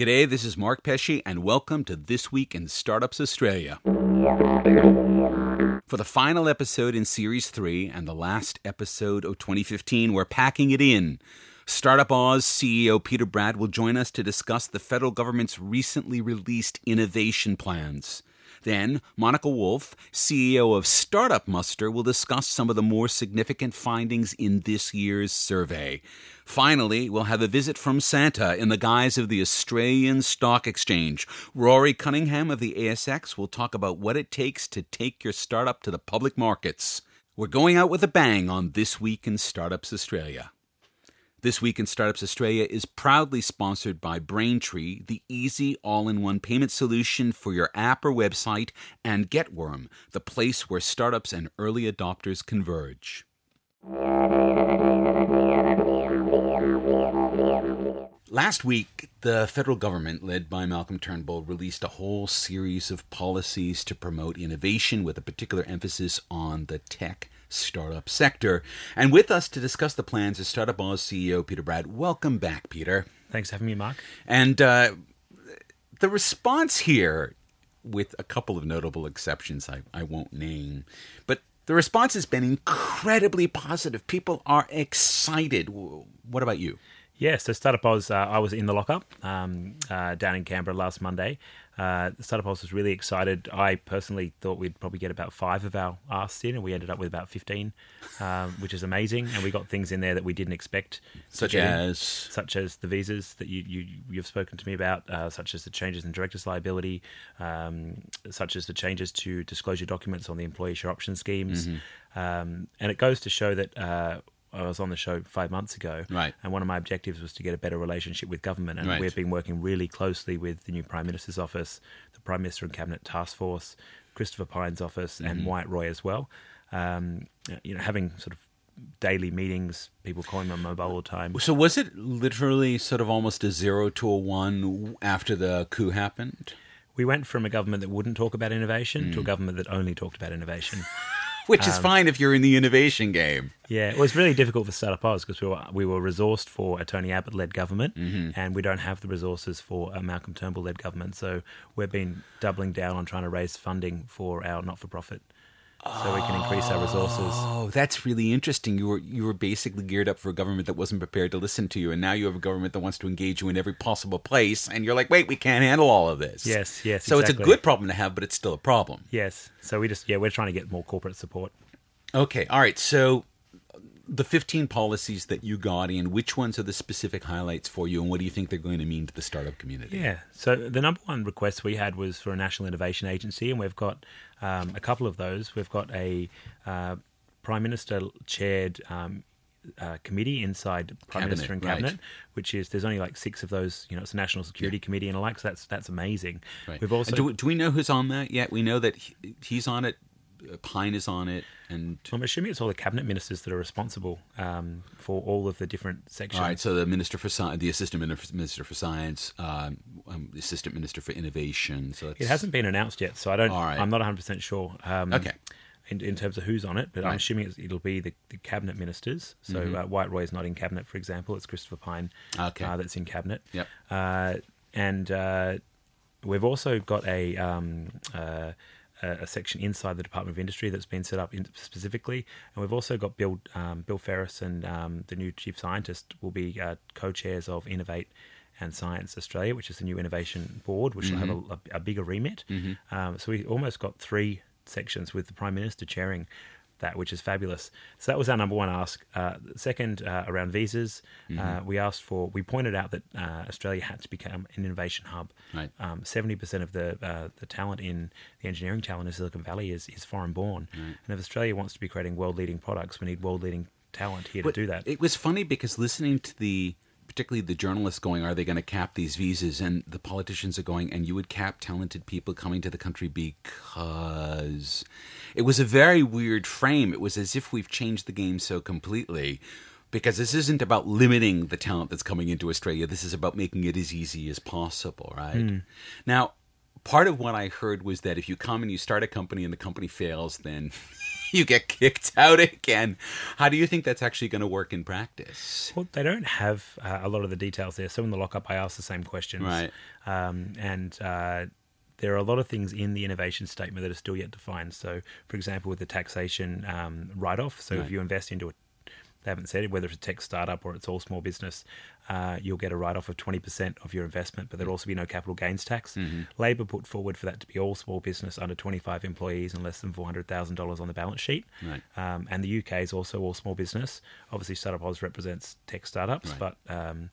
G'day, this is Mark Pesce, and welcome to This Week in Startups Australia. For the final episode in Series 3 and the last episode of 2015, we're packing it in. StartupAUS CEO Peter Bradd will join us to discuss the federal government's recently released innovation plans. Then, Monica Wulff, CEO of Startup Muster, will discuss some of the more significant findings in this year's survey. Finally, we'll have a visit from Santa in the guise of the Australian Stock Exchange. Rory Cunningham of the ASX will talk about what it takes to take your startup to the public markets. We're going out with a bang on This Week in Startups Australia. This Week in Startups Australia is proudly sponsored by Braintree, the easy all in one payment solution for your app or website, and Getworm, the place where startups and early adopters converge. Last week, the federal government, led by Malcolm Turnbull, released a whole series of policies to promote innovation with a particular emphasis on the tech startup sector. And with us to discuss the plans is StartupAUS CEO Peter Bradd. Welcome back, Peter. Thanks for having me, Mark. And uh, the response here, with a couple of notable exceptions I, I won't name, but the response has been incredibly positive. People are excited. What about you? Yeah, so StartupAUS, uh, I was in the lockup um, uh, down in Canberra last Monday. Uh, the StartupAUS was really excited. I personally thought we'd probably get about five of our asks in, and we ended up with about 15, um, which is amazing. And we got things in there that we didn't expect. Such as? Such as the visas that you, you, you've spoken to me about, uh, such as the changes in director's liability, um, such as the changes to disclosure documents on the employee share option schemes. Mm-hmm. Um, and it goes to show that uh, I was on the show five months ago, right? And one of my objectives was to get a better relationship with government, and right. we've been working really closely with the new Prime Minister's office, the Prime Minister and Cabinet Task Force, Christopher Pyne's office, mm-hmm. and Wyatt Roy as well. Um, you know, having sort of daily meetings, people calling on mobile all the time. So was it literally sort of almost a zero to a one after the coup happened? We went from a government that wouldn't talk about innovation mm. to a government that only talked about innovation. which is um, fine if you're in the innovation game. Yeah, it was really difficult for StartupAUS because we were we were resourced for a Tony Abbott led government, mm-hmm. and we don't have the resources for a Malcolm Turnbull led government. So we've been doubling down on trying to raise funding for our not for profit so we can increase our resources. Oh, that's really interesting. You were you were basically geared up for a government that wasn't prepared to listen to you, and now you have a government that wants to engage you in every possible place, and you're like, wait, we can't handle all of this. Yes, yes. So exactly. it's a good problem to have, but it's still a problem. Yes. So we just yeah, we're trying to get more corporate support. Okay. All right. So the 15 policies that you got in, which ones are the specific highlights for you, and what do you think they're going to mean to the startup community? Yeah, so the number one request we had was for a national innovation agency, and we've got um, a couple of those. We've got a uh, Prime Minister chaired um, uh, committee inside Prime cabinet, Minister and Cabinet, right. which is there's only like six of those. You know, it's a National Security yeah. Committee and the like. So that's that's amazing. Right. We've also do, do, we know who's on that yet? We know that he, he's on it. Pyne is on it, and I'm assuming it's all the cabinet ministers that are responsible um, for all of the different sections. All right, so the minister for science, the assistant minister for science, um, um, assistant minister for innovation. So it hasn't been announced yet, so I don't. Right. I'm not 100 percent sure. Um, okay. In, in, terms of who's on it, but right. I'm assuming it'll be the, the, cabinet ministers. So mm-hmm. uh, Wyatt Roy is not in cabinet, for example. It's Christopher Pyne okay. uh, that's in cabinet. Yep. Uh, and uh, we've also got a a, section inside the Department of Industry that's been set up specifically, and we've also got Bill um, Bill Ferris and um, the new chief scientist will be uh, co-chairs of Innovate and Science Australia, which is the new innovation board, which mm-hmm. will have a, a, a bigger remit. Mm-hmm. Um, so we almost got three sections with the Prime Minister chairing that, which is fabulous. So that was our number one ask. Uh, second, uh, around visas, uh, mm-hmm. we asked for, we pointed out that uh, Australia had to become an innovation hub. Right. Um, 70% of the uh, the talent in the engineering talent in Silicon Valley is, is foreign born. Right. And if Australia wants to be creating world leading products, we need world leading talent here but to do that. It was funny because listening to the particularly the journalists going, are they going to cap these visas? And the politicians are going, and you would cap talented people coming to the country because it was a very weird frame. It was as if we've changed the game so completely. Because this isn't about limiting the talent that's coming into Australia. This is about making it as easy as possible, right? Mm. Now, part of what I heard was that if you come and you start a company and the company fails, then you get kicked out again. How do you think that's actually going to work in practice? Well, they don't have uh, a lot of the details there. So in the lockup, I asked the same questions. Right. Um, and uh, there are a lot of things in the innovation statement that are still yet defined. So, for example, with the taxation um, write off, so Right. if you invest into a they haven't said it, whether it's a tech startup or it's all small business, uh, you'll get a write off of 20% of your investment, but there'll also be no capital gains tax. Labor put forward for that to be all small business under 25 employees and less than $400,000 on the balance sheet. Right. Um, and the UK is also all small business. Obviously, StartupAUS represents tech startups, Right. but um,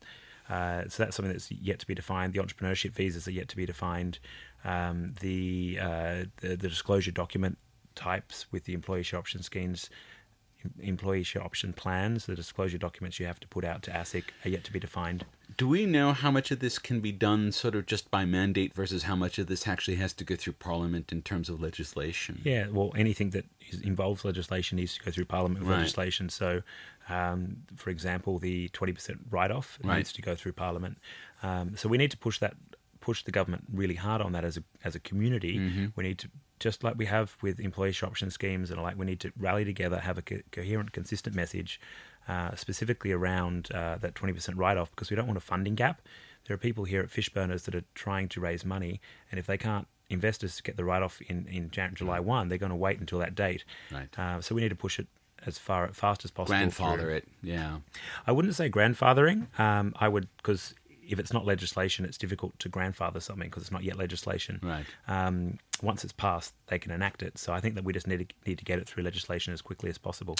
uh, so that's something that's yet to be defined. The entrepreneurship visas are yet to be defined. Um, the, uh, the the disclosure document types with the employee share option schemes, employee share option plans, the disclosure documents you have to put out to ASIC are yet to be defined. Do we know how much of this can be done sort of just by mandate versus how much of this actually has to go through Parliament in terms of legislation? Yeah, well, anything that is, involves legislation needs to go through Parliament with Right. legislation. So, um, for example, the twenty percent write-off Right. needs to go through Parliament. Um, so we need to push that, push the government really hard on that as a as a community. Mm-hmm. We need to just like we have with employee share option schemes and like we need to rally together, have a co- coherent, consistent message, uh, specifically around uh, that twenty percent write-off because we don't want a funding gap. There are people here at Fishburners that are trying to raise money, and if they can't investors get the write-off in, in Jan- July 1, they're going to wait until that date. Right. Uh, so we need to push it as far fast as possible. Grandfather through. it, yeah. I wouldn't say grandfathering. Um, I would because if it's not legislation, it's difficult to grandfather something because it's not yet legislation. Right. Um, once it's passed, they can enact it. So I think that we just need to need to get it through legislation as quickly as possible.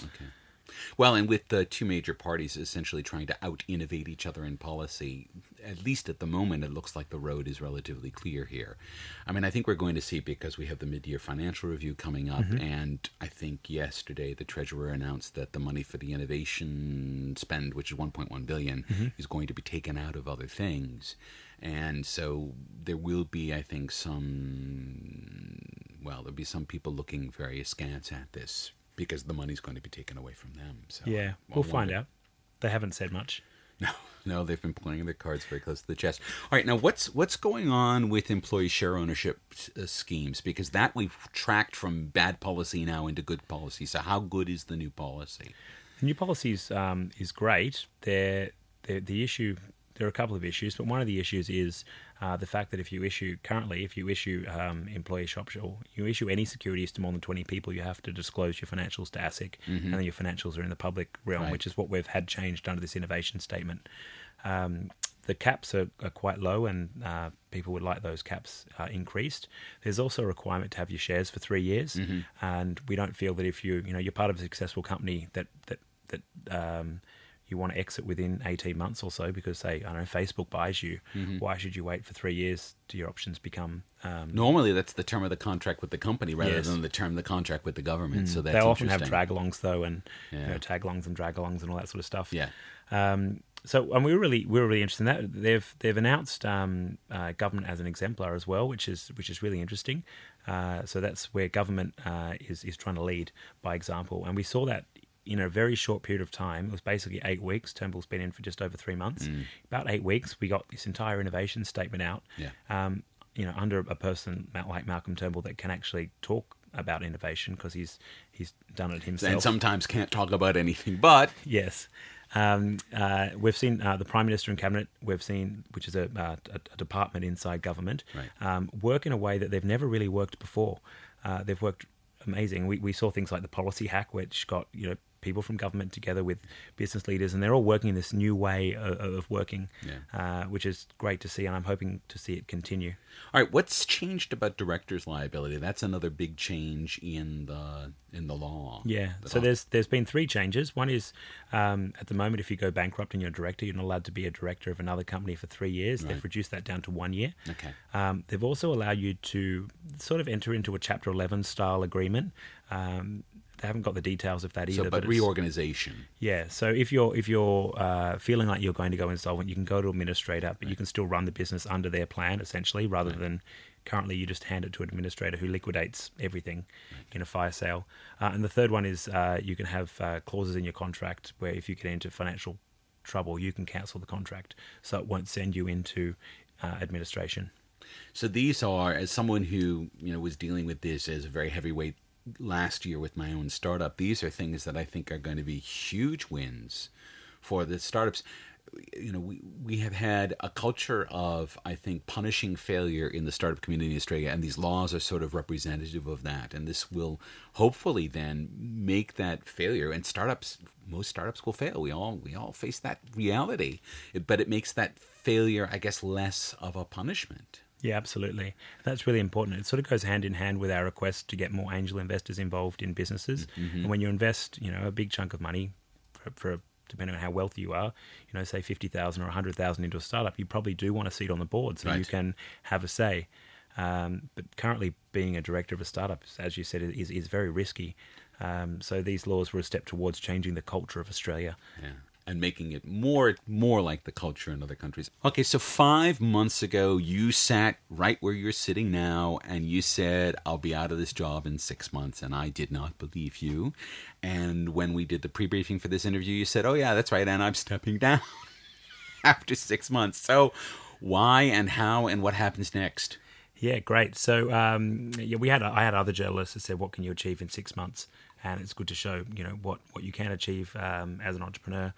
Well, and with the two major parties essentially trying to out innovate each other in policy, at least at the moment, it looks like the road is relatively clear here. I mean, I think we're going to see because we have the mid year financial review coming up, mm-hmm. and I think yesterday the Treasurer announced that the money for the innovation spend, which is 1.1 billion, mm-hmm. is going to be taken out of other things. And so there will be, I think, some, well, there'll be some people looking very askance at this because the money's going to be taken away from them. So Yeah, I we'll find wonder- out. They haven't said much. No, no, they've been playing their cards very close to the chest. All right, now what's what's going on with employee share ownership uh, schemes? Because that we've tracked from bad policy now into good policy. So how good is the new policy? The new policy um, is great. They're, they're, the issue, there are a couple of issues, but one of the issues is uh, the fact that if you issue, currently, if you issue um, employee shop or you issue any securities to more than 20 people, you have to disclose your financials to ASIC, and then your financials are in the public realm, Right. which is what we've had changed under this innovation statement. Um, the caps are, are quite low, and uh, people would like those caps uh, increased. There's also a requirement to have your shares for three years, and we don't feel that if you you know you're part of a successful company that that that um, you want to exit within 18 months or so because say I don't know Facebook buys you, why should you wait for three years till your options become? Um, Normally, that's the term of the contract with the company rather Yes. than the term of the contract with the government. So that's they often have drag-alongs though, and you know tag-alongs and drag-alongs and all that sort of stuff. Yeah. Um, so, and we were really we were really interested in that. They've they've announced um, uh, government as an exemplar as well, which is which is really interesting. Uh, so that's where government uh, is is trying to lead by example, and we saw that in a very short period of time. It was basically eight weeks. Turnbull's been in for just over three months. About eight weeks, we got this entire innovation statement out. Yeah. Um, you know, under a person like Malcolm Turnbull that can actually talk about innovation because he's he's done it himself. And sometimes can't talk about anything, but Yes. Um, uh, we've seen uh, the Prime Minister and Cabinet, we've seen, which is a, uh, a, a department inside government, Right. um, work in a way that they've never really worked before. Uh, they've worked amazing. We, we saw things like the policy hack, which got you know people from government together with business leaders, and they're all working in this new way of, of working, Yeah. uh, which is great to see, and I'm hoping to see it continue. all right. What's changed about directors' liability? That's another big change in the in the law. Yeah. So there's there's been three changes. One is um, at the moment, if you go bankrupt and you're a director, you're not allowed to be a director of another company for three years. Right. They've reduced that down to one year. Okay. Um, they've also allowed you to sort of enter into a Chapter 11 style agreement. Um, they haven't got the details of that either. So, but it's- reorganization. yeah. So if you're if you're uh, feeling like you're going to go insolvent, you can go to administrator, but you can still run the business under their plan essentially, rather than currently you just hand it to an administrator who liquidates everything in a fire sale. Uh, and the third one is uh, you can have uh, clauses in your contract where if you get into financial trouble, you can cancel the contract, so it won't send you into uh, administration. So these are, as someone who you know was dealing with this as a very heavyweight last year with my own startup. These are things that I think are going to be huge wins for the startups you know, we, we have had a culture of, I think, punishing failure in the startup community in Australia, and these laws are sort of representative of that. And this will hopefully then make that failure. And startups, most startups will fail. We all we all face that reality, but it makes that failure, I guess, less of a punishment. Yeah, absolutely. That's really important. It sort of goes hand in hand with our request to get more angel investors involved in businesses. Mm-hmm. And when you invest, you know, a big chunk of money for, for depending on how wealthy you are, you know, say 50,000 or 100,000 into a startup, you probably do want a seat on the board so right. you can have a say. Um, but currently, being a director of a startup, as you said, is, is very risky. Um, so these laws were a step towards changing the culture of Australia. Yeah and making it more more like the culture in other countries. Okay, so 5 months ago you sat right where you're sitting now and you said I'll be out of this job in 6 months and I did not believe you. And when we did the pre-briefing for this interview you said, "Oh yeah, that's right, and I'm stepping down after 6 months." So why and how and what happens next? Yeah, great. So um, yeah, we had I had other journalists that said, "What can you achieve in six months?" And it's good to show you know what what you can achieve um, as an entrepreneur.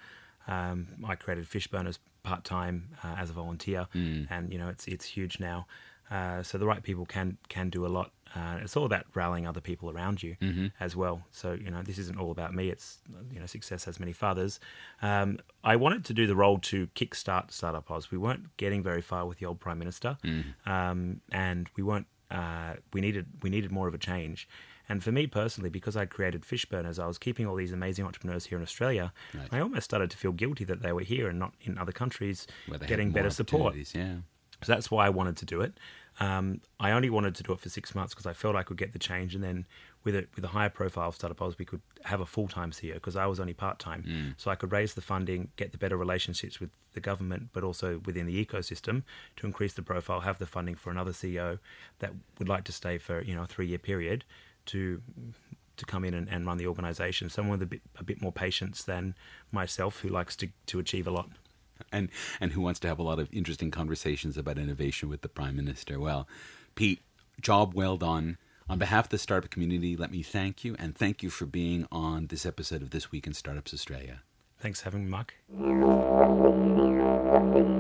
Um, I created Fishburners part time uh, as a volunteer, mm. and you know it's it's huge now. Uh, so the right people can can do a lot. Uh, it's all about rallying other people around you mm-hmm. as well. So you know this isn't all about me. It's you know success has many fathers. Um, I wanted to do the role to kickstart StartupAUS. We weren't getting very far with the old prime minister, mm. um, and we weren't. Uh, we needed we needed more of a change. And for me personally, because I created Fishburners, I was keeping all these amazing entrepreneurs here in Australia. Right. I almost started to feel guilty that they were here and not in other countries getting better support. Yeah. So that's why I wanted to do it. Um, I only wanted to do it for six months because I felt I could get the change, and then with it with a higher profile startup, we could have a full time CEO because I was only part time, mm. so I could raise the funding, get the better relationships with the government, but also within the ecosystem to increase the profile, have the funding for another CEO that would like to stay for you know a three year period, to to come in and, and run the organisation. Someone with a bit a bit more patience than myself, who likes to to achieve a lot. And and who wants to have a lot of interesting conversations about innovation with the prime minister. Well, Pete, job well done. On behalf of the startup community, let me thank you and thank you for being on this episode of This Week in Startups Australia. Thanks for having me, Mark.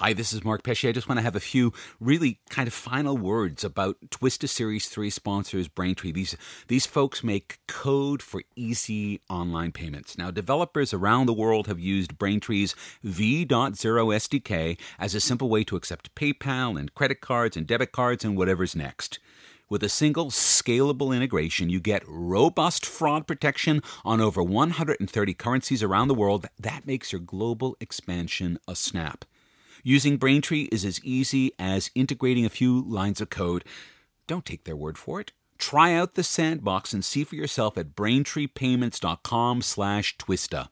Hi, this is Mark Pesce. I just want to have a few really kind of final words about Twista Series 3 sponsors Braintree. These, these folks make code for easy online payments. Now, developers around the world have used Braintree's V.0 SDK as a simple way to accept PayPal and credit cards and debit cards and whatever's next. With a single scalable integration, you get robust fraud protection on over 130 currencies around the world. That makes your global expansion a snap. Using Braintree is as easy as integrating a few lines of code. Don't take their word for it. Try out the sandbox and see for yourself at braintreepayments.com slash twista.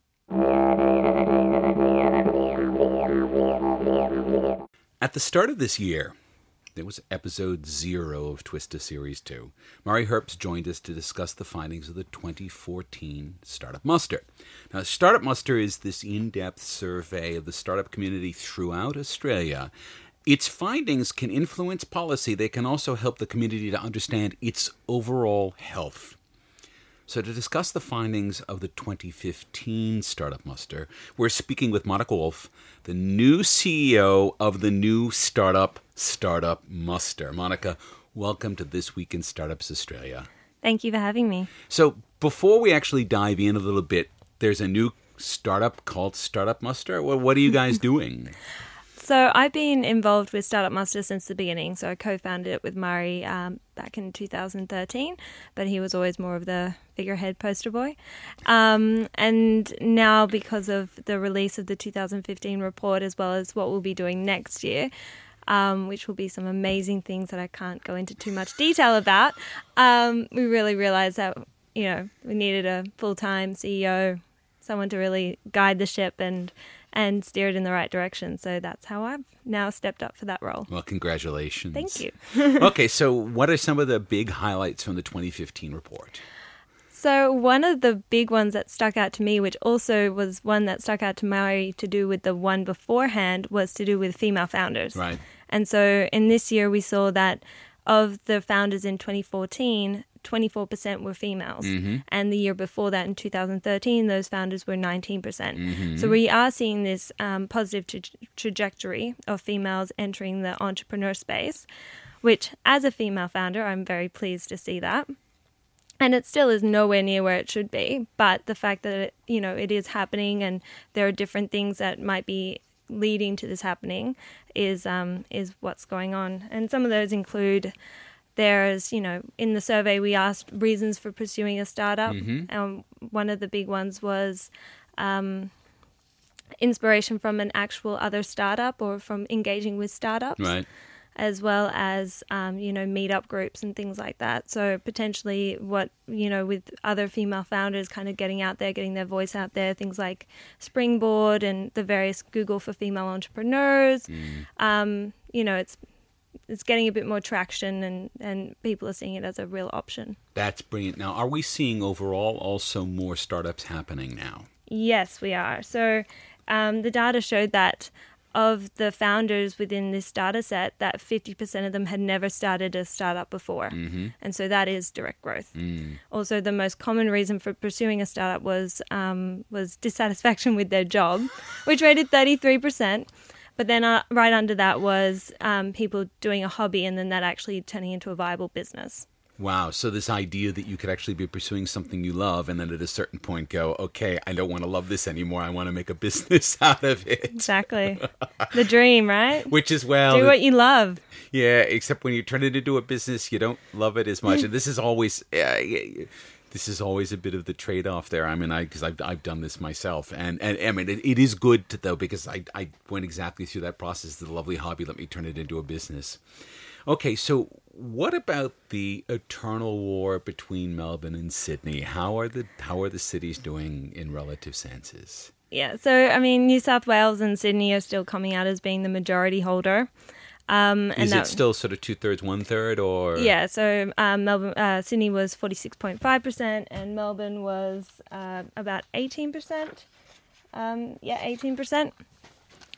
At the start of this year, it was episode zero of Twista Series 2. Murray Hurps joined us to discuss the findings of the 2014 Startup Muster. Now, Startup Muster is this in depth survey of the startup community throughout Australia. Its findings can influence policy, they can also help the community to understand its overall health. So, to discuss the findings of the 2015 Startup Muster, we're speaking with Monica Wulff, the new CEO of the new startup, Startup Muster. Monica, welcome to This Week in Startups Australia. Thank you for having me. So, before we actually dive in a little bit, there's a new startup called Startup Muster. Well, what are you guys doing? So I've been involved with Startup Muster since the beginning. So I co-founded it with Murray um, back in 2013, but he was always more of the figurehead poster boy. Um, and now, because of the release of the 2015 report, as well as what we'll be doing next year. Um, which will be some amazing things that I can't go into too much detail about. Um, we really realized that you know we needed a full time CEO, someone to really guide the ship and and steer it in the right direction. So that's how I've now stepped up for that role. Well, congratulations. Thank you. okay, so what are some of the big highlights from the 2015 report? So, one of the big ones that stuck out to me, which also was one that stuck out to Murray to do with the one beforehand, was to do with female founders. Right. And so, in this year, we saw that of the founders in 2014, 24% were females. And the year before that, in 2013, those founders were 19%. So we are seeing this um, positive tra- trajectory of females entering the entrepreneur space, which, as a female founder, I'm very pleased to see that. And it still is nowhere near where it should be. But the fact that, it, you know, it is happening and there are different things that might be leading to this happening is um, is what's going on. And some of those include there's, you know, in the survey we asked reasons for pursuing a startup. Um, one of the big ones was um, inspiration from an actual other startup or from engaging with startups Right. as well as um, you know meetup groups and things like that. So potentially, what you know with other female founders, kind of getting out there, getting their voice out there, things like Springboard and the various Google for female entrepreneurs. Um, you know, it's it's getting a bit more traction, and and people are seeing it as a real option. That's brilliant. Now, are we seeing overall also more startups happening now? Yes, we are. So um, the data showed that of the founders within this data set, that 50% of them had never started a startup before. And so that is direct growth. Also, the most common reason for pursuing a startup was, um, was dissatisfaction with their job, which rated 33%. But then uh, right under that was um, people doing a hobby and then that actually turning into a viable business. Wow. So this idea that you could actually be pursuing something you love and then at a certain point go, okay, I don't want to love this anymore. I want to make a business out of it. Exactly. the dream, right? Which is well, Do what you love. yeah. Except when you turn it into a business, you don't love it as much. and this is always, uh, this is always a bit of the trade-off there. I mean, I because I've I've done this myself, and and I mean, it, it is good to, though because I I went exactly through that process. The lovely hobby let me turn it into a business. Okay, so what about the eternal war between Melbourne and Sydney? How are the how are the cities doing in relative senses? Yeah, so I mean, New South Wales and Sydney are still coming out as being the majority holder. Um, and Is that, it still sort of two thirds, one third, or Yeah, so um, Melbourne, uh, Sydney was forty six point five percent, and Melbourne was uh, about eighteen percent. Um, yeah, eighteen percent.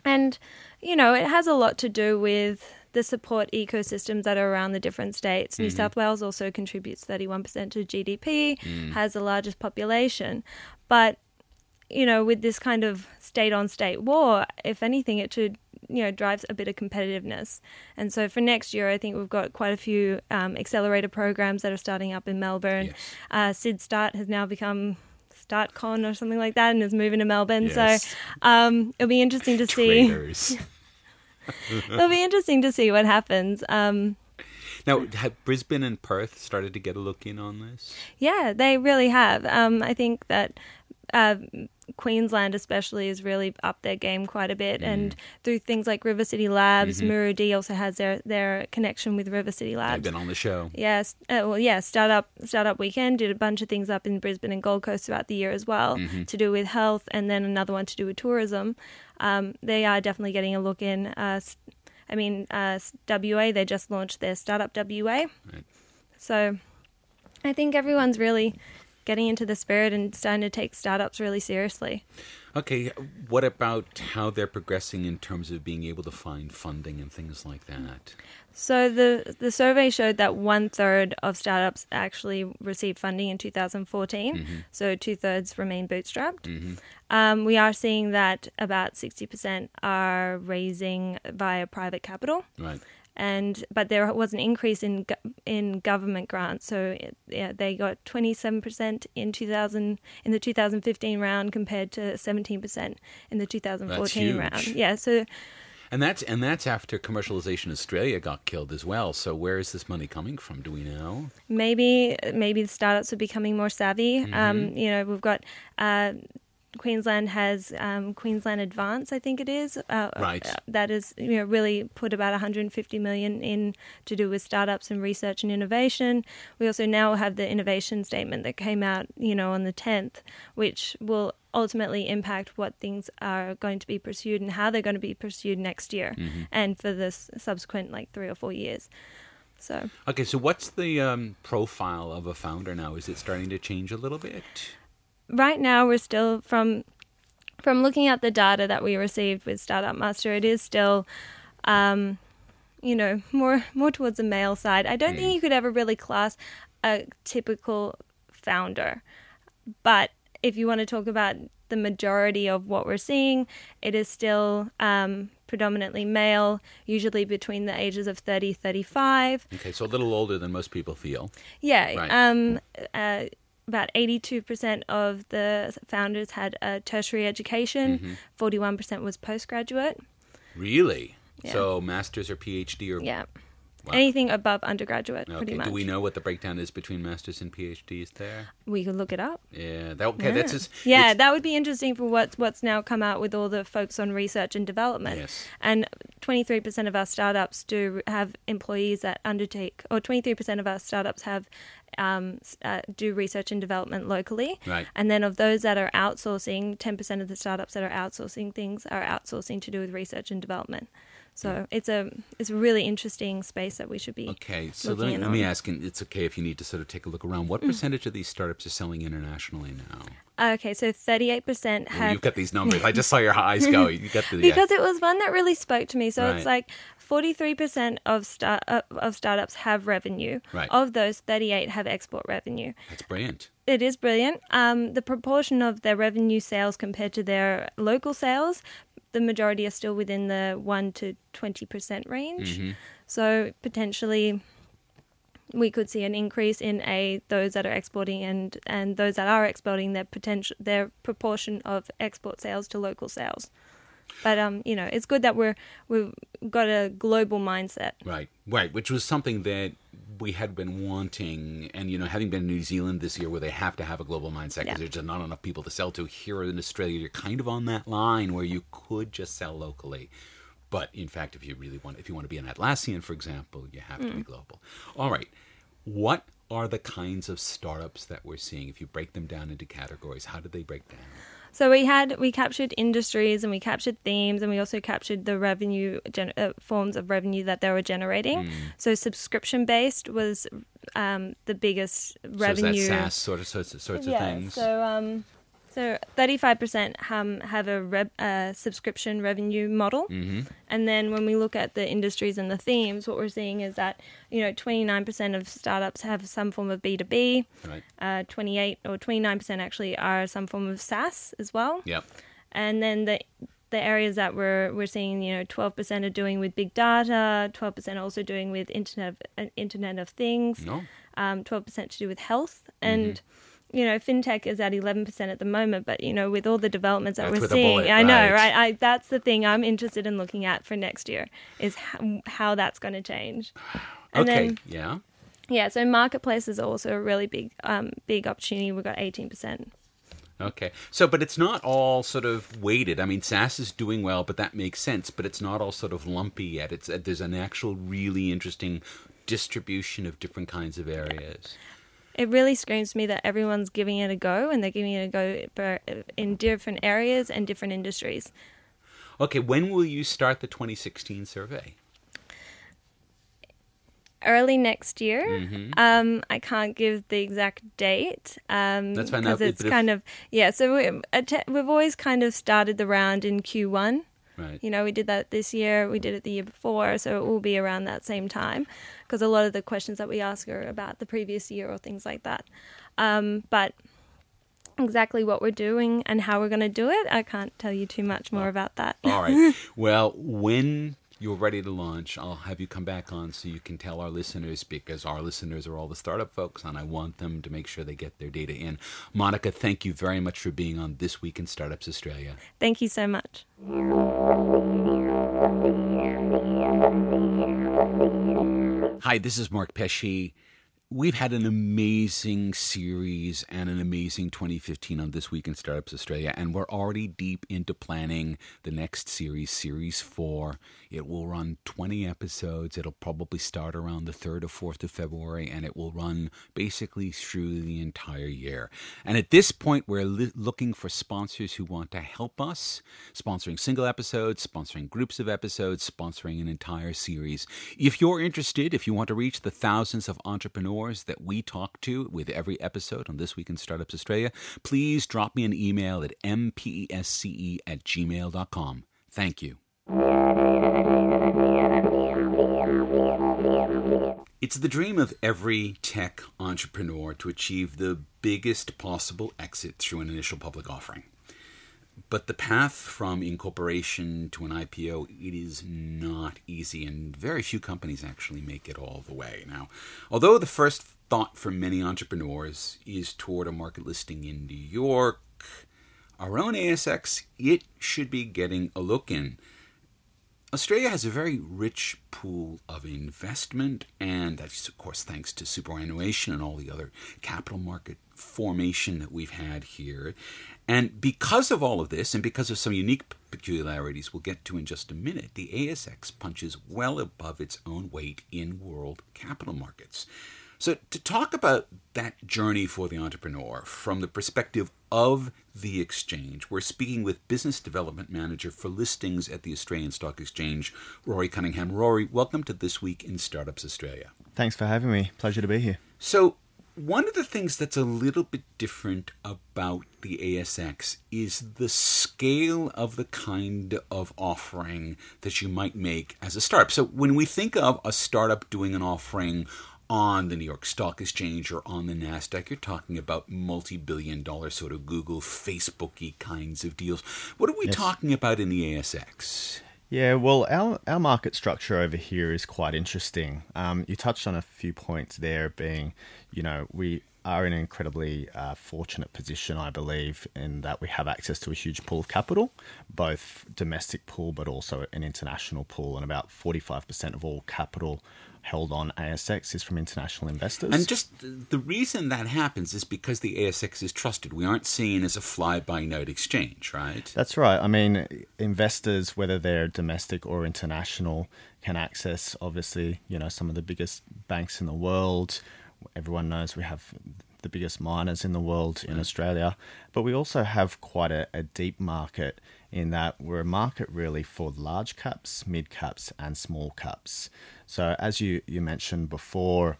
And you know, it has a lot to do with the support ecosystems that are around the different states. New South Wales also contributes thirty one percent to GDP, has the largest population, but you know, with this kind of state on state war, if anything, it should, you know, drives a bit of competitiveness. And so for next year, I think we've got quite a few um, accelerator programs that are starting up in Melbourne. Yes. Uh, SydStart has now become StartCon or something like that and is moving to Melbourne. Yes. So um, it'll be interesting to see. It'll be interesting to see what happens. Um, now, have Brisbane and Perth started to get a look in on this? Yeah, they really have. Um, I think that uh, Queensland, especially, has really upped their game quite a bit, and through things like River City Labs, muru-D also has their their connection with River City Labs. They've been on the show. Yes, uh, well, yeah. Startup Startup Weekend did a bunch of things up in Brisbane and Gold Coast throughout the year as well, to do with health, and then another one to do with tourism. Um, they are definitely getting a look in. Uh, I mean, uh, WA they just launched their Startup WA, Right. so I think everyone's really getting into the spirit and starting to take startups really seriously. Okay, what about how they're progressing in terms of being able to find funding and things like that? So the the survey showed that one third of startups actually received funding in 2014. So two thirds remain bootstrapped. Um, we are seeing that about 60% are raising via private capital. Right. And but there was an increase in in government grants, so it, yeah, they got twenty seven percent in two thousand in the two thousand fifteen round compared to seventeen percent in the two thousand fourteen huge. round. Yeah, so And that's and that's after commercialization Australia got killed as well. So where is this money coming from? Do we know? maybe maybe the startups are becoming more savvy. Mm-hmm. Um, you know, we've got uh, Queensland has um, Queensland Advance, I think it is. Uh, Right. uh, that is you know really put about 150 million in to do with startups and research and innovation. We also now have the innovation statement that came out you know on the 10th, which will ultimately impact what things are going to be pursued and how they're going to be pursued next year Mm-hmm. and for the subsequent like three or four years. So. Okay, so what's the um, profile of a founder now? Is it starting to change a little bit? Right now we're still from from looking at the data that we received with Startup Muster, it is still um, you know, more more towards the male side. I don't think you could ever really class a typical founder. But if you want to talk about the majority of what we're seeing, it is still um, predominantly male, usually between the ages of 30, 35. Okay, so a little older than most people feel. Yeah. Right. Um, uh, about 82% of the founders had a tertiary education, mm-hmm. 41% was postgraduate. Really? Yeah. So masters or PhD or Yeah. Wow. Anything above undergraduate, pretty much. Do we know what the breakdown is between masters and PhDs there? We could look it up. Yeah. That, okay. That's just, yeah, that would be interesting for what's what's now come out with all the folks on research and development. Yes. And 23% of our startups do have employees that undertake, or 23% of our startups have um, uh, do research and development locally. Right. And then of those that are outsourcing, 10% of the startups that are outsourcing things are outsourcing to do with research and development. So it's a it's a really interesting space that we should be. Okay, so let, in let me ask, and it's okay if you need to sort of take a look around. Mm. What percentage of these startups are selling internationally now? Okay, so 38% Well, have you've got these numbers. I just saw your eyes go. You got the yeah. because it was one that really spoke to me. So Right. it's like 43% of start uh, of startups have revenue. Right. Of those, 38 have export revenue. That's brilliant. It is brilliant. Um, the proportion of their revenue sales compared to their local sales, the majority are still within the one to 20% range. Mm-hmm. So potentially. We could see an increase in a those that are exporting and and those that are exporting their potential their proportion of export sales to local sales. But um, you know, it's good that we're we've got a global mindset. Right, right, which was something that we had been wanting, and you know, having been in New Zealand this year, where they have to have a global mindset because Yeah. there's just not enough people to sell to. Here in Australia, you're kind of on that line where you could just sell locally, but in fact, if you really want, if you want to be an Atlassian, for example, you have to be global. All right, what are the kinds of startups that we're seeing? If you break them down into categories, how did they break down? So we had we captured industries and we captured themes and we also captured the revenue gen- uh, forms of revenue that they were generating. So subscription based was um, the biggest revenue. So is that SaaS sort of sorts of, sorts of yeah. things? So um, so thirty five percent um have a uh, subscription revenue model, Mm-hmm. and then when we look at the industries and the themes, what we're seeing is that you know twenty nine percent of startups have some form of B two B. right. Uh, 28 or 29% actually are some form of SaaS as well. Yep. And then the the areas that we're we're seeing, you know, 12% are doing with big data, 12% also doing with internet of, uh, Internet of Things, No. um, 12% to do with health, and Mm-hmm. You know, fintech is at 11% at the moment. But you know, with all the developments that That's we're seeing, bullet, I know, right. right? I that's the thing I'm interested in looking at for next year is how, how that's going to change. And okay. then yeah. yeah, so marketplace is also a really big um, big opportunity. We've got 18%. Okay. So, but it's not all sort of weighted. I mean, SaaS is doing well, but that makes sense. But it's not all sort of lumpy yet. It's uh, there's an actual really interesting distribution of different kinds of areas. It really screams to me that everyone's giving it a go and they're giving it a go for, in different areas and different industries. Okay. When will you start the 2016 survey? Early next year, um, I can't give the exact date. Um, That's fine. because it's kind of yeah. So we, we've always kind of started the round in Q1. Right. You know, we did that this year. We did it the year before, so it will be around that same time because a lot of the questions that we ask are about the previous year or things like that. Um, but exactly what we're doing and how we're going to do it, I can't tell you too much more about that. All right. Well, when you're ready to launch, I'll have you come back on so you can tell our listeners because our listeners are all the startup folks and I want them to make sure they get their data in. Monica, thank you very much for being on This Week in Startups Australia. Thank you so much. Hi, this is Mark Pesce. We've had an amazing series and an amazing 2015 on This Week in Startups Australia, and we're already deep into planning the next series, Series 4. It will run 20 episodes. It'll probably start around the 3rd or 4th of February, and it will run basically through the entire year. And at this point, we're li- looking for sponsors who want to help us, sponsoring single episodes, sponsoring groups of episodes, sponsoring an entire series. If you're interested, if you want to reach the thousands of entrepreneurs that we talk to with every episode on This Week in Startups Australia, please drop me an email at mpesce at gmail.com. Thank you. It's the dream of every tech entrepreneur to achieve the biggest possible exit through an initial public offering. But the path from incorporation to an IPO, it is not easy, and very few companies actually make it all the way. Now, although the first thought for many entrepreneurs is toward a market listing in New York, our own ASX, it should be getting a look in. Australia has a very rich pool of investment, and that's, of course, thanks to superannuation and all the other capital market formation that we've had here. And because of all of this, and because of some unique peculiarities we'll get to in just a minute, the ASX punches well above its own weight in world capital markets. So, to talk about that journey for the entrepreneur from the perspective of the exchange, we're speaking with Business Development Manager for Listings at the Australian Stock Exchange, Rory Cunningham. Rory, welcome to This Week in Startups Australia. Thanks for having me. Pleasure to be here. So, one of the things that's a little bit different about the ASX is the scale of the kind of offering that you might make as a startup. So, when we think of a startup doing an offering on the New York Stock Exchange or on the NASDAQ, you're talking about multi billion dollar sort of Google, Facebooky kinds of deals. What are we yes. talking about in the ASX? Yeah, well, our, our market structure over here is quite interesting. Um, you touched on a few points there, being, you know, we are in an incredibly uh, fortunate position, I believe, in that we have access to a huge pool of capital, both domestic pool but also an international pool, and about 45% of all capital held on ASX is from international investors. And just the reason that happens is because the ASX is trusted. We aren't seen as a fly by night exchange, right? That's right. I mean, investors, whether they're domestic or international, can access obviously, you know, some of the biggest banks in the world. Everyone knows we have the biggest miners in the world in Australia, but we also have quite a, a deep market in that we're a market really for large caps, mid caps, and small caps. So, as you, you mentioned before,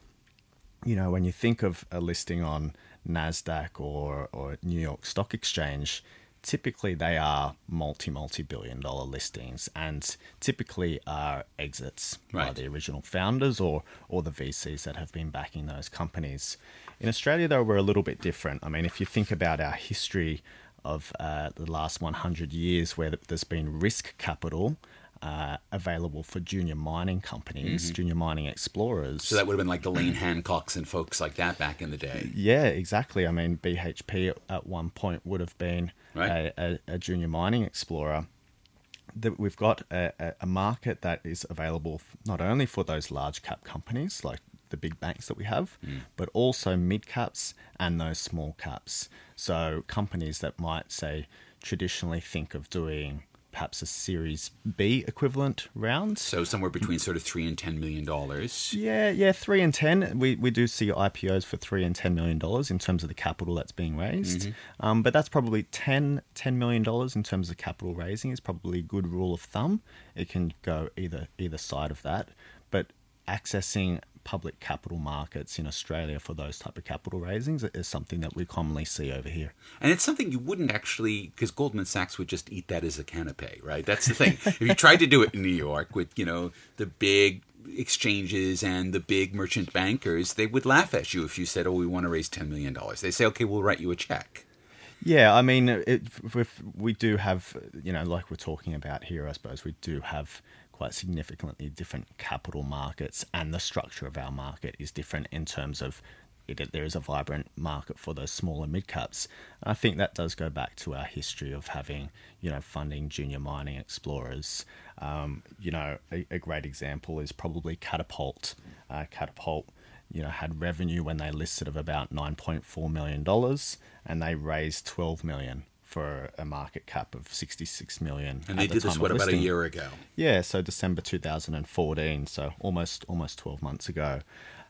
you know, when you think of a listing on NASDAQ or, or New York Stock Exchange, typically they are multi multi billion dollar listings and typically are exits right. by the original founders or or the VCs that have been backing those companies. In Australia though we're a little bit different. I mean if you think about our history of uh, the last 100 years where there's been risk capital uh, available for junior mining companies, mm-hmm. junior mining explorers. So that would have been like the Lang Hancocks and folks like that back in the day. Yeah, exactly. I mean, BHP at one point would have been right. a, a, a, junior mining explorer. That we've got a, a market that is available not only for those large cap companies like the big banks that we have, mm. but also mid caps and those small caps. So companies that might say traditionally think of doing perhaps a Series B equivalent round. So somewhere between sort of three and ten million dollars. Yeah, yeah, three and ten. We we do see IPOs for three and ten million dollars in terms of the capital that's being raised. Mm-hmm. Um, but that's probably 10, 10 million dollars in terms of capital raising is probably a good rule of thumb. It can go either either side of that. But accessing public capital markets in Australia for those type of capital raisings is something that we commonly see over here. And it's something you wouldn't actually, because Goldman Sachs would just eat that as a canapé, right? That's the thing. if you tried to do it in New York with, you know, the big exchanges and the big merchant bankers, they would laugh at you if you said, "Oh, we want to raise ten million dollars." They say, "Okay, we'll write you a check." Yeah, I mean, it, we do have, you know, like we're talking about here, I suppose we do have quite significantly different capital markets, and the structure of our market is different in terms of it, there is a vibrant market for those smaller mid caps. I think that does go back to our history of having, you know, funding junior mining explorers. Um, you know, a, a, great example is probably Catapult. Uh, Catapult, you know, had revenue when they listed of about nine point four million dollars, and they raised twelve million for a market cap of 66 million. And they the did this what about a year ago? Yeah, so December 2014, so almost almost 12 months ago.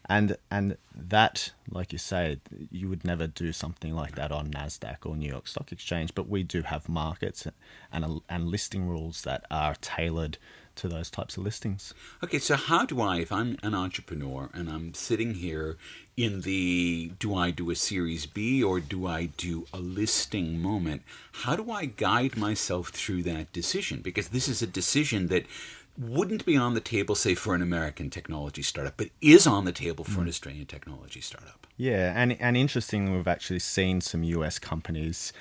And and that, like you say, you would never do something like that on Nasdaq or New York Stock Exchange, but we do have markets and and listing rules that are tailored to those types of listings. Okay, so how do I, if I'm an entrepreneur and I'm sitting here in the do I do a Series B or do I do a listing moment, how do I guide myself through that decision? Because this is a decision that wouldn't be on the table, say, for an American technology startup, but is on the table for an mm. Australian technology startup. Yeah, and and interestingly, we've actually seen some US companies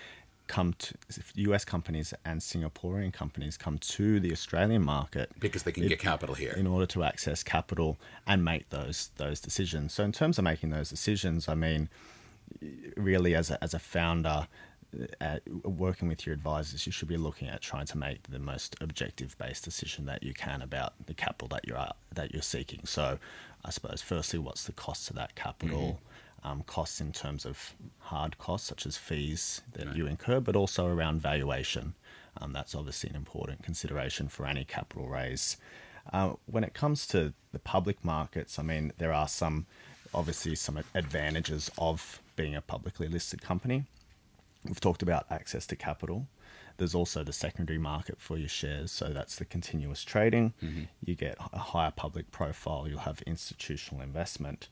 come to US companies and Singaporean companies come to the Australian market because they can get capital here in order to access capital and make those those decisions. So in terms of making those decisions, I mean, really as a as a founder. Uh, working with your advisors, you should be looking at trying to make the most objective-based decision that you can about the capital that you're that you're seeking. So, I suppose firstly, what's the cost of that capital? Mm-hmm um, costs in terms of hard costs, such as fees that right. you incur, but also around valuation. Um, that's obviously an important consideration for any capital raise. Uh, when it comes to the public markets, I mean, there are some, obviously, some advantages of being a publicly listed company. We've talked about access to capital. There's also the secondary market for your shares, so that's the continuous trading. Mm-hmm. You get a higher public profile, you'll have institutional investment.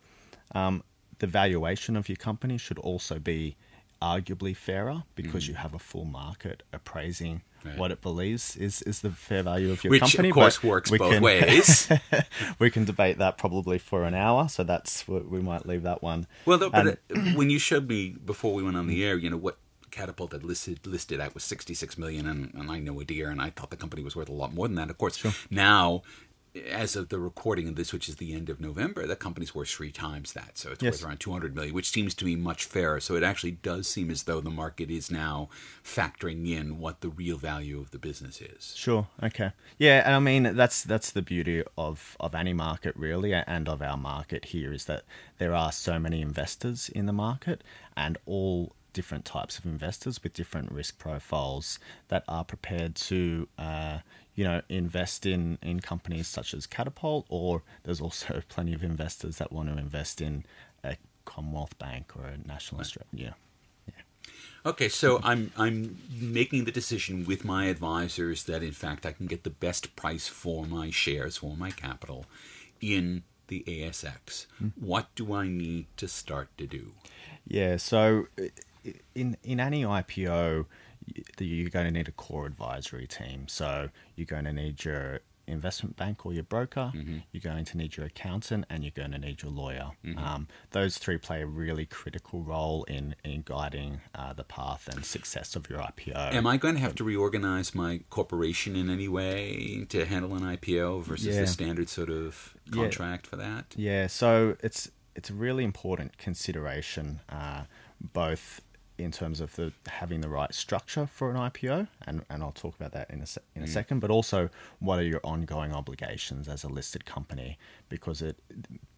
Um, the valuation of your company should also be arguably fairer because mm. you have a full market appraising right. what it believes is, is the fair value of your Which, company. Which, of course, works both can, ways. we can debate that probably for an hour, so that's we might leave that one. Well, but and, uh, when you showed me before we went on the air, you know what Catapult had listed listed at was 66 million, and, and I know a dear, and I thought the company was worth a lot more than that. Of course, sure. now as of the recording of this, which is the end of November, the company's worth three times that. So it's yes. worth around 200 million, which seems to me much fairer. So it actually does seem as though the market is now factoring in what the real value of the business is. Sure. Okay. Yeah. I mean, that's that's the beauty of of any market, really, and of our market here is that there are so many investors in the market, and all different types of investors with different risk profiles that are prepared to uh, you know, invest in, in companies such as Catapult, or there's also plenty of investors that want to invest in a Commonwealth Bank or a National right. Australia. Yeah. Okay, so I'm I'm making the decision with my advisors that in fact I can get the best price for my shares for my capital in the ASX. Mm. What do I need to start to do? Yeah, so in in any IPO, you're going to need a core advisory team. So you're going to need your investment bank or your broker, mm-hmm. you're going to need your accountant, and you're going to need your lawyer. Mm-hmm. Um, those three play a really critical role in, in guiding uh, the path and success of your IPO. Am I going to have to reorganize my corporation in any way to handle an IPO versus yeah. the standard sort of contract yeah. for that? Yeah, so it's it's a really important consideration, uh, both in terms of the having the right structure for an IPO, and, and I'll talk about that in a, se- in a mm. second, but also what are your ongoing obligations as a listed company? Because it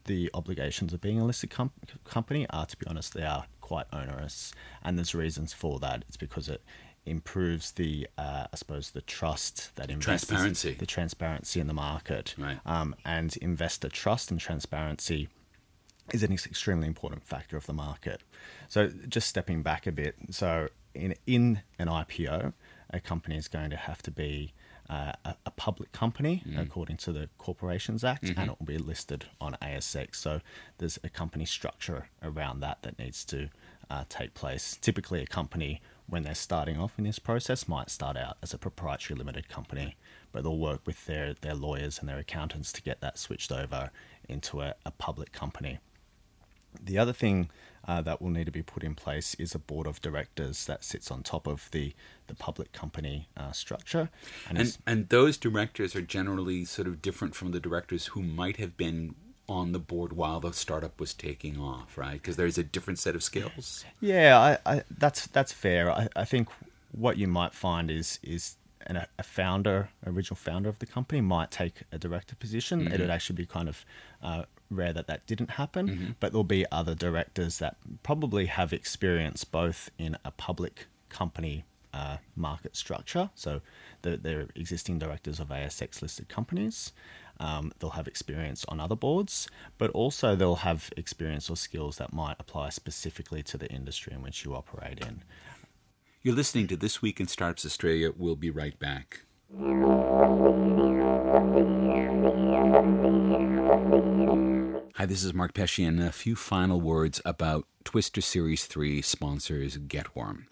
the obligations of being a listed com- company are, to be honest, they are quite onerous, and there's reasons for that. It's because it improves the, uh, I suppose, the trust that investors, transparency, the transparency in the market, right. um, and investor trust and transparency is an extremely important factor of the market. So just stepping back a bit, so in in an IPO, a company is going to have to be uh, a, a, public company mm. according to the Corporations Act, mm-hmm. and it will be listed on ASX. So there's a company structure around that that needs to uh, take place. Typically, a company when they're starting off in this process might start out as a proprietary limited company, but they'll work with their, their lawyers and their accountants to get that switched over into a, a public company. The other thing uh, that will need to be put in place is a board of directors that sits on top of the, the public company uh, structure. And, and, and, those directors are generally sort of different from the directors who might have been on the board while the startup was taking off, right? Because there's a different set of skills. Yeah, I, I, that's that's fair. I, I think what you might find is is an, a founder, original founder of the company, might take a director position. Mm-hmm. It'd actually be kind of uh, rare that that didn't happen, mm-hmm. but there'll be other directors that probably have experience both in a public company uh, market structure. So they're, they're, existing directors of ASX listed companies. Um, they'll have experience on other boards, but also they'll have experience or skills that might apply specifically to the industry in which you operate in. You're listening to This Week in Startups Australia. We'll be right back. Hi, this is Mark Pesce, and a few final words about TWiST Series 3 sponsors Getworm.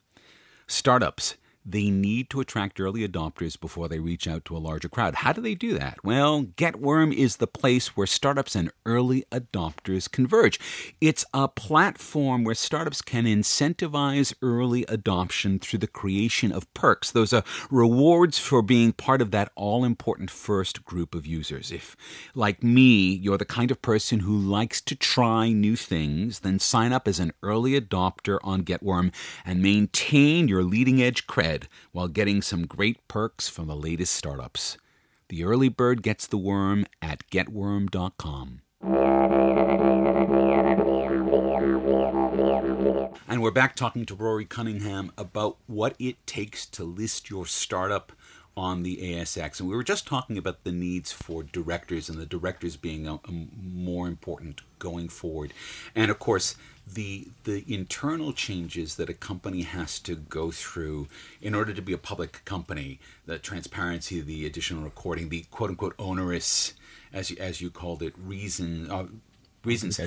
Startups, they need to attract early adopters before they reach out to a larger crowd. How do they do that? Well, GetWorm is the place where startups and early adopters converge. It's a platform where startups can incentivize early adoption through the creation of perks. Those are rewards for being part of that all important first group of users. If, like me, you're the kind of person who likes to try new things, then sign up as an early adopter on GetWorm and maintain your leading edge cred while getting some great perks from the latest startups. The early bird gets the worm at getworm.com. And we're back talking to Rory Cunningham about what it takes to list your startup on the ASX. And we were just talking about the needs for directors and the directors being uh, a, a more important going forward. And of course, the the internal changes that a company has to go through in order to be a public company, the transparency, the additional recording, the quote unquote onerous, as you, as you called it, reason uh, reasons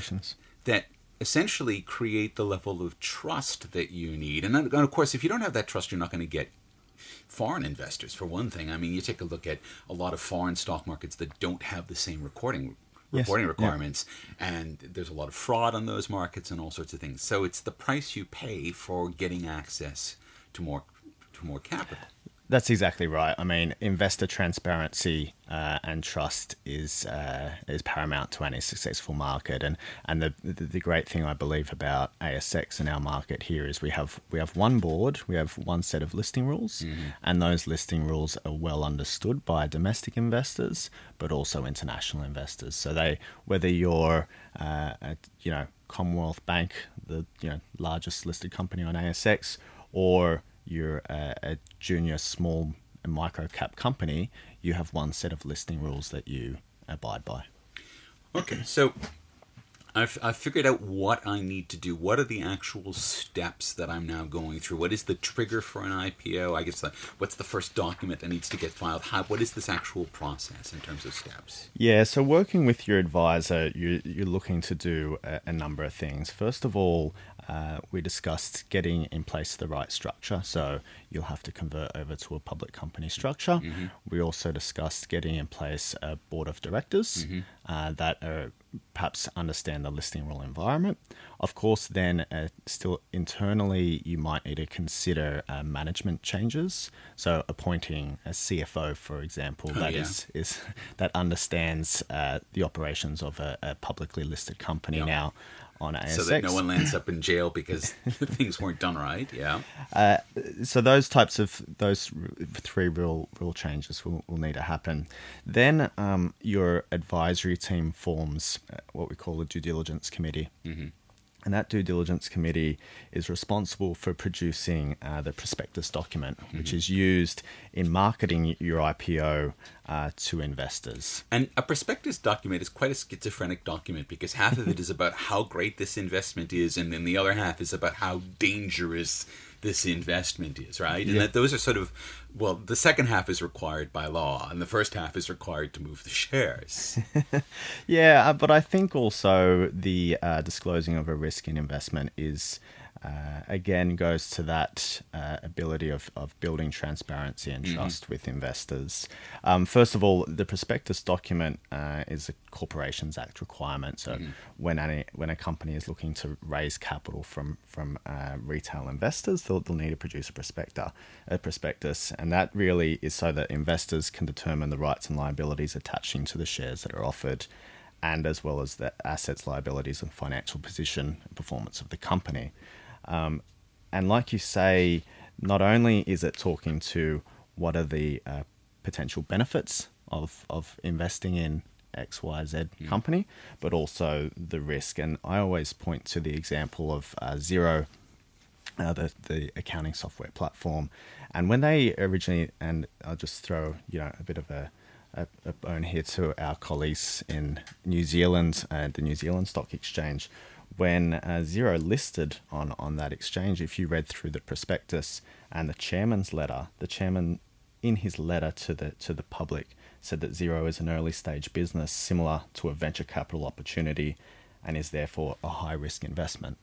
that essentially create the level of trust that you need. And, and of course, if you don't have that trust, you're not going to get foreign investors for one thing. I mean, you take a look at a lot of foreign stock markets that don't have the same recording reporting yes. requirements, yeah. and there's a lot of fraud on those markets and all sorts of things. So it's the price you pay for getting access to more to more capital. That's exactly right. I mean, investor transparency uh, and trust is uh, is paramount to any successful market. And and the, the, the great thing I believe about ASX and our market here is we have we have one board, we have one set of listing rules, mm-hmm. and those listing rules are well understood by domestic investors, but also international investors. So they whether you're uh, a, you know Commonwealth Bank, the you know largest listed company on ASX, or you're a, a junior, small, micro cap company, you have one set of listing rules that you abide by. Okay, so I've, I've figured out what I need to do. What are the actual steps that I'm now going through? What is the trigger for an IPO? I guess the, what's the first document that needs to get filed? How, what is this actual process in terms of steps? Yeah, so working with your advisor, you, you're looking to do a, a number of things. First of all, uh, we discussed getting in place the right structure. So you'll have to convert over to a public company structure. Mm-hmm. We also discussed getting in place a board of directors mm-hmm. Uh, that are perhaps understand the listing rule environment. Of course, then uh, still internally, you might need to consider uh, management changes. So appointing a CFO, for example, oh, that yeah. is is that understands uh, the operations of a, a publicly listed company now on ASX. So that no one lands up in jail because things weren't done right. Yeah. Uh, so those types of those three real real changes will, will need to happen. Then um, your advisory team forms uh, what we call a due diligence committee. Mm-hmm. And that due diligence committee is responsible for producing uh, the prospectus document, mm-hmm. which is used in marketing your IPO uh, to investors. And a prospectus document is quite a schizophrenic document because half of it is about how great this investment is, and then the other half is about how dangerous this investment is, right? And that those are sort of well, the second half is required by law, and the first half is required to move the shares. yeah, uh, but I think also the uh, disclosing of a risk in investment is uh, again goes to that uh, ability of, of building transparency and mm-hmm. trust mm-hmm. with investors. Um, first of all, the prospectus document uh, is a Corporations Act requirement. So mm-hmm. when any when a company is looking to raise capital from from uh, retail investors, they'll, they'll need to produce a prospectus, a prospectus, and that really is so that investors can determine the rights and liabilities attaching to the shares that are offered and as well as the assets, liabilities, and financial position and performance of the company. Um, and like you say, not only is it talking to what are the uh, potential benefits of, of investing in XYZ mm. company, but also the risk. And I always point to the example of uh, Xero, uh, the, the accounting software platform. And when they originally, and I'll just throw you know a bit of a, a, a bone here to our colleagues in New Zealand, uh, the New Zealand Stock Exchange, when uh, Xero listed on, on that exchange, if you read through the prospectus and the chairman's letter, the chairman in his letter to the to the public said that Xero is an early stage business similar to a venture capital opportunity and is therefore a high risk investment.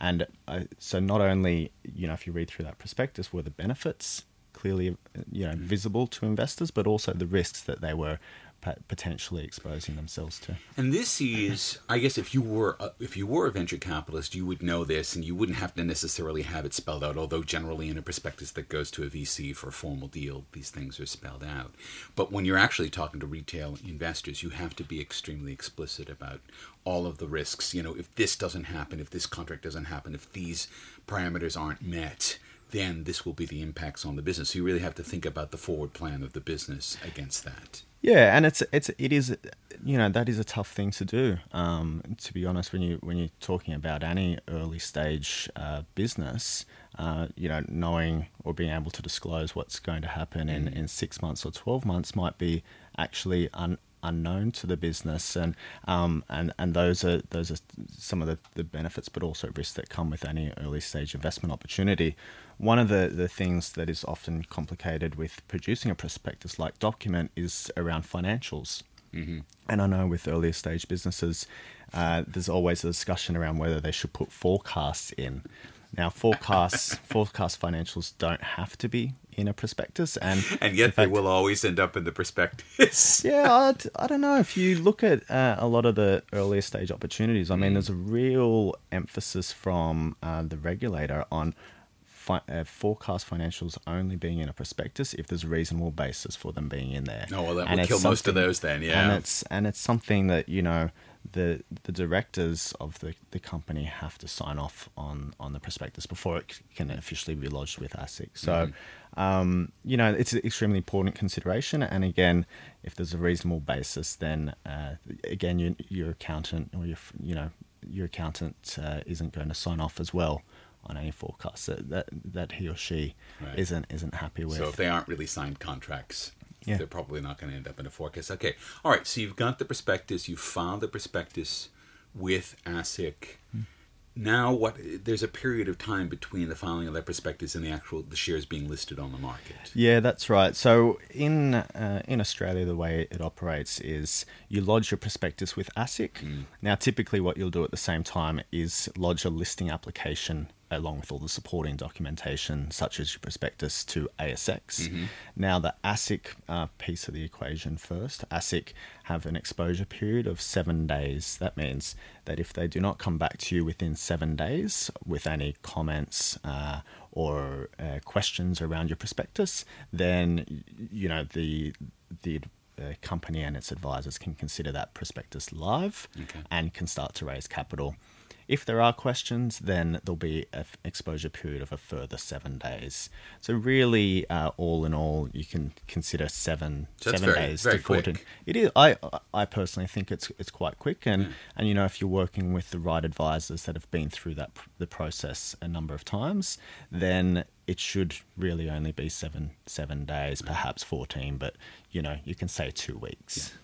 And uh, so, not only you know, if you read through that prospectus, were the benefits clearly you know visible to investors, but also the risks that they were potentially exposing themselves to. And this is, I guess, if you were a, if you were a venture capitalist, you would know this, and you wouldn't have to necessarily have it spelled out. Although generally, in a prospectus that goes to a VC for a formal deal, these things are spelled out. But when you're actually talking to retail investors, you have to be extremely explicit about all of the risks. You know, if this doesn't happen, if this contract doesn't happen, if these parameters aren't met, then this will be the impacts on the business. So you really have to think about the forward plan of the business against that. Yeah, and it's it's it is you know that is a tough thing to do. Um, to be honest, when you when you're talking about any early stage uh, business, uh, you know, knowing or being able to disclose what's going to happen in, mm. in six months or twelve months might be actually un, unknown to the business, and um, and and those are those are some of the, the benefits, but also risks that come with any early stage investment opportunity. One of the, the things that is often complicated with producing a prospectus like document is around financials. Mm-hmm. And I know with earlier stage businesses, uh, there's always a discussion around whether they should put forecasts in. Now, forecasts forecast financials don't have to be in a prospectus, and and yet fact, they will always end up in the prospectus. yeah, I do not know if you look at uh, a lot of the earlier stage opportunities. I mean, mm. there's a real emphasis from uh, the regulator on fi- uh, forecast financials only being in a prospectus if there's a reasonable basis for them being in there. Oh well, that and will kill most of those then. Yeah, and it's and it's something that you know the the directors of the, the company have to sign off on on the prospectus before it can officially be lodged with ASIC. So, mm-hmm. um, you know, it's an extremely important consideration. And again, if there's a reasonable basis, then uh, again, your, your accountant or your you know your accountant uh, isn't going to sign off as well on any forecast that that, that he or she right. isn't isn't happy with. So if they aren't really signed contracts, yeah. they're probably not going to end up in a forecast. Okay, all right. So you've got the prospectus. You filed the prospectus with ASIC. Hmm now what there's a period of time between the filing of that prospectus and the actual the shares being listed on the market yeah that's right so in uh, in australia the way it operates is you lodge your prospectus with asic mm. now typically what you'll do at the same time is lodge a listing application along with all the supporting documentation, such as your prospectus, to ASX. Mm-hmm. Now, the ASIC uh, piece of the equation first. ASIC have an exposure period of seven days. That means that if they do not come back to you within seven days with any comments uh, or uh, questions around your prospectus, then you know the the uh, company and its advisors can consider that prospectus live okay. and can start to raise capital. If there are questions, then there'll be an exposure period of a further seven days. So really, uh, all in all, you can consider seven so seven very, days very to fourteen. Quick. It is. I I personally think it's it's quite quick, and yeah. and you know if you're working with the right advisors that have been through that the process a number of times, then it should really only be seven seven days, perhaps fourteen, but you know you can say two weeks. Yeah.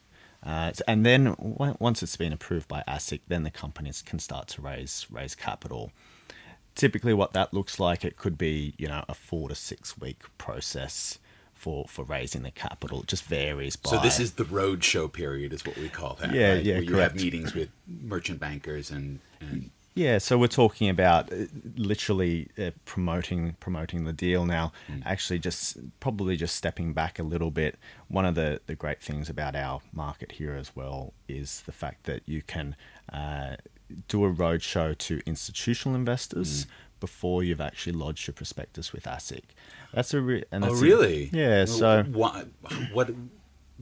Uh, and then once it's been approved by ASIC, then the companies can start to raise raise capital. Typically, what that looks like, it could be you know a four to six week process for for raising the capital. It just varies. By, so this is the roadshow period, is what we call that. Yeah, right? yeah, Where you have meetings with merchant bankers and, and yeah, so we're talking about uh, literally uh, promoting promoting the deal now. Mm. Actually, just probably just stepping back a little bit. One of the the great things about our market here as well is the fact that you can uh, do a roadshow to institutional investors. Mm. Before you've actually lodged your prospectus with ASIC, that's a re- and oh really a, yeah. So what what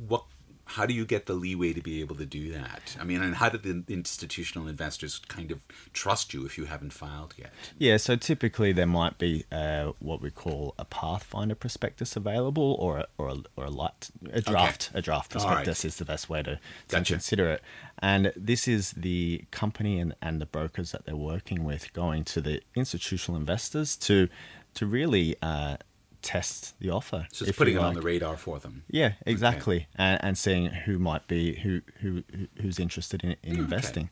what how do you get the leeway to be able to do that? I mean, and how do the institutional investors kind of trust you if you haven't filed yet? Yeah, so typically there might be uh, what we call a Pathfinder prospectus available, or a, or a, or a light a draft okay. a draft prospectus right. is the best way to, to gotcha. consider it. And this is the company and, and the brokers that they're working with going to the institutional investors to to really. Uh, test the offer. So it's putting it like. on the radar for them. Yeah, exactly, okay. and, and seeing who might be who who who's interested in, in investing.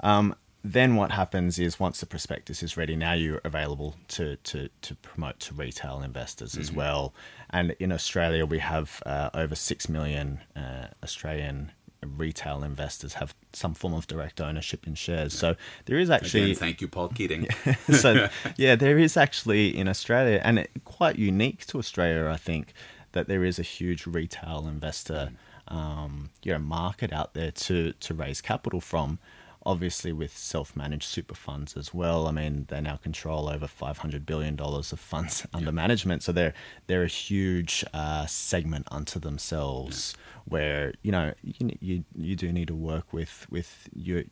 Um, then what happens is once the prospectus is ready, now you're available to to, to promote to retail investors mm-hmm. as well. And in Australia, we have uh, over six million uh, Australian retail investors have some form of direct ownership in shares. So there is actually Again, thank you, Paul Keating. so yeah, there is actually in Australia, and it, quite unique to Australia, I think, that there is a huge retail investor, um, you know, market out there to to raise capital from. Obviously, with self-managed super funds as well. I mean, they now control over five hundred billion dollars of funds under management, so they're they're a huge uh, segment unto themselves. Where you know you, you you do need to work with with your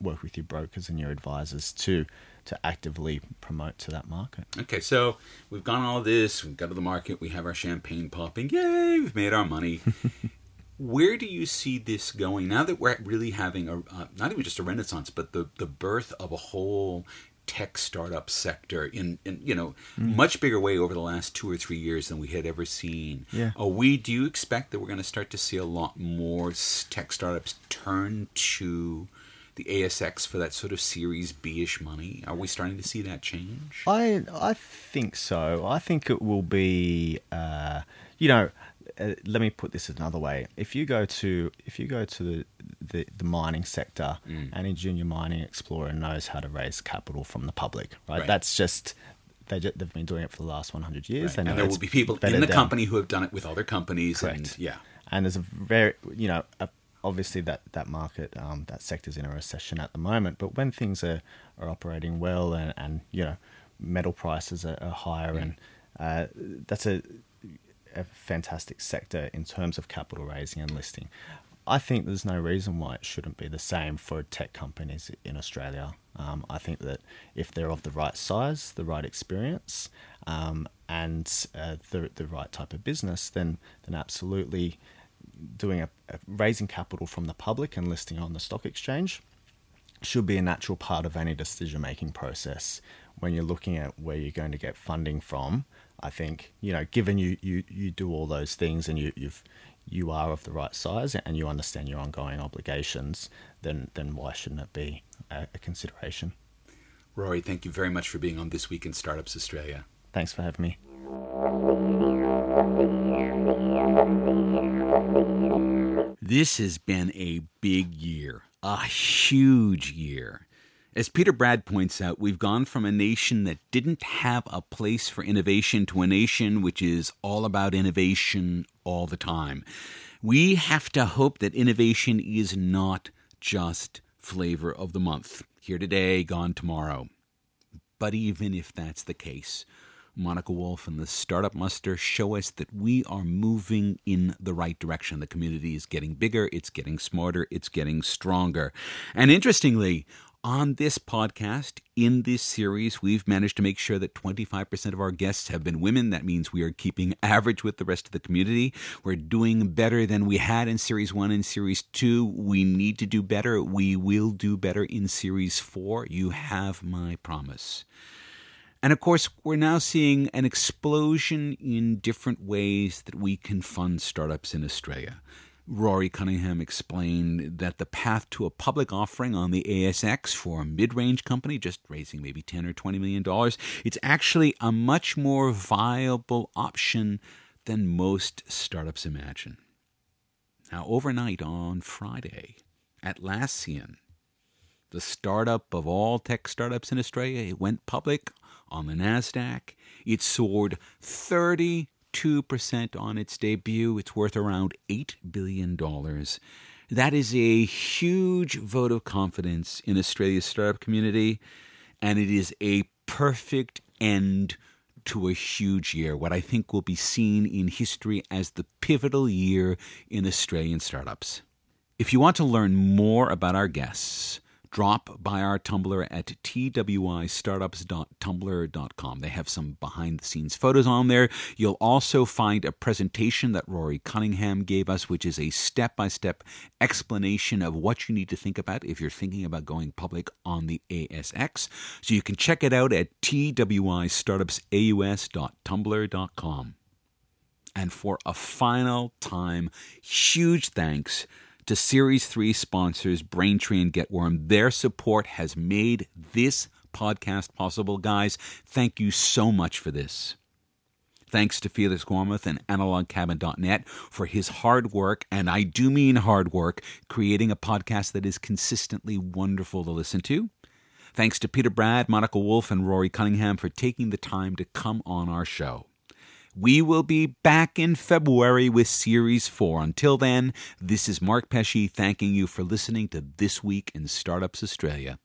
work with your brokers and your advisors to to actively promote to that market. Okay, so we've gone all this, we've got to the market, we have our champagne popping, yay, we've made our money. Where do you see this going now that we're really having a uh, not even just a renaissance, but the the birth of a whole tech startup sector in, in you know Mm. much bigger way over the last two or three years than we had ever seen. Yeah. Are we? Do you expect that we're going to start to see a lot more tech startups turn to the ASX for that sort of Series B-ish money? Are we starting to see that change? I I think so. I think it will be. Uh, you know, uh, let me put this another way. If you go to if you go to the the, the mining sector, Mm. any junior mining explorer knows how to raise capital from the public. Right. Right. That's just. They ju- they've been doing it for the last 100 years. Right. And there will be people in the down. company who have done it with other companies. And, yeah. and there's a very you know a, obviously that that market um, that sector's in a recession at the moment but when things are, are operating well and, and you know metal prices are, are higher and uh, that's a, a fantastic sector in terms of capital raising and listing I think there's no reason why it shouldn't be the same for tech companies in Australia. Um, I think that if they're of the right size, the right experience, um, and uh, the the right type of business, then then absolutely doing a, a raising capital from the public and listing on the stock exchange should be a natural part of any decision making process when you're looking at where you're going to get funding from. I think you know, given you you, you do all those things and you you've you are of the right size and you understand your ongoing obligations, then then why shouldn't it be a, a consideration? Rory, thank you very much for being on This Week in Startups Australia. Thanks for having me. This has been a big year, a huge year. As Peter Bradd points out, we've gone from a nation that didn't have a place for innovation to a nation which is all about innovation all the time. We have to hope that innovation is not just flavor of the month. Here today, gone tomorrow. But even if that's the case, Monica Wulff and the Startup Muster show us that we are moving in the right direction. The community is getting bigger, it's getting smarter, it's getting stronger. And interestingly, on this podcast, in this series, we've managed to make sure that 25% of our guests have been women. That means we are keeping average with the rest of the community. We're doing better than we had in Series 1 and Series 2. We need to do better. We will do better in Series 4. You have my promise. And of course, we're now seeing an explosion in different ways that we can fund startups in Australia. Rory Cunningham explained that the path to a public offering on the ASX for a mid-range company, just raising maybe 10 or 20 million dollars, it's actually a much more viable option than most startups imagine. Now, overnight on Friday, Atlassian, the startup of all tech startups in Australia, it went public on the NASDAQ. It soared 32% on its debut. It's worth around $8 billion. That is a huge vote of confidence in Australia's startup community, and it is a perfect end to a huge year, what I think will be seen in history as the pivotal year in Australian startups. If you want to learn more about our guests, drop by our Tumblr at twistartups.tumblr.com. They have some behind the scenes photos on there. You'll also find a presentation that Rory Cunningham gave us, which is a step by step explanation of what you need to think about if you're thinking about going public on the ASX. So you can check it out at twistartupsaus.tumblr.com. And for a final time, huge thanks to Series 3 sponsors Braintree and Getworm. Their support has made this podcast possible, guys. Thank you so much for this. Thanks to Felix Gormuth and analogcabin.net for his hard work, and I do mean hard work, creating a podcast that is consistently wonderful to listen to. Thanks to Peter Bradd, Monica Wulff, and Rory Cunningham for taking the time to come on our show. We will be back in February with Series 4. Until then, this is Mark Pesce thanking you for listening to This Week in Startups Australia.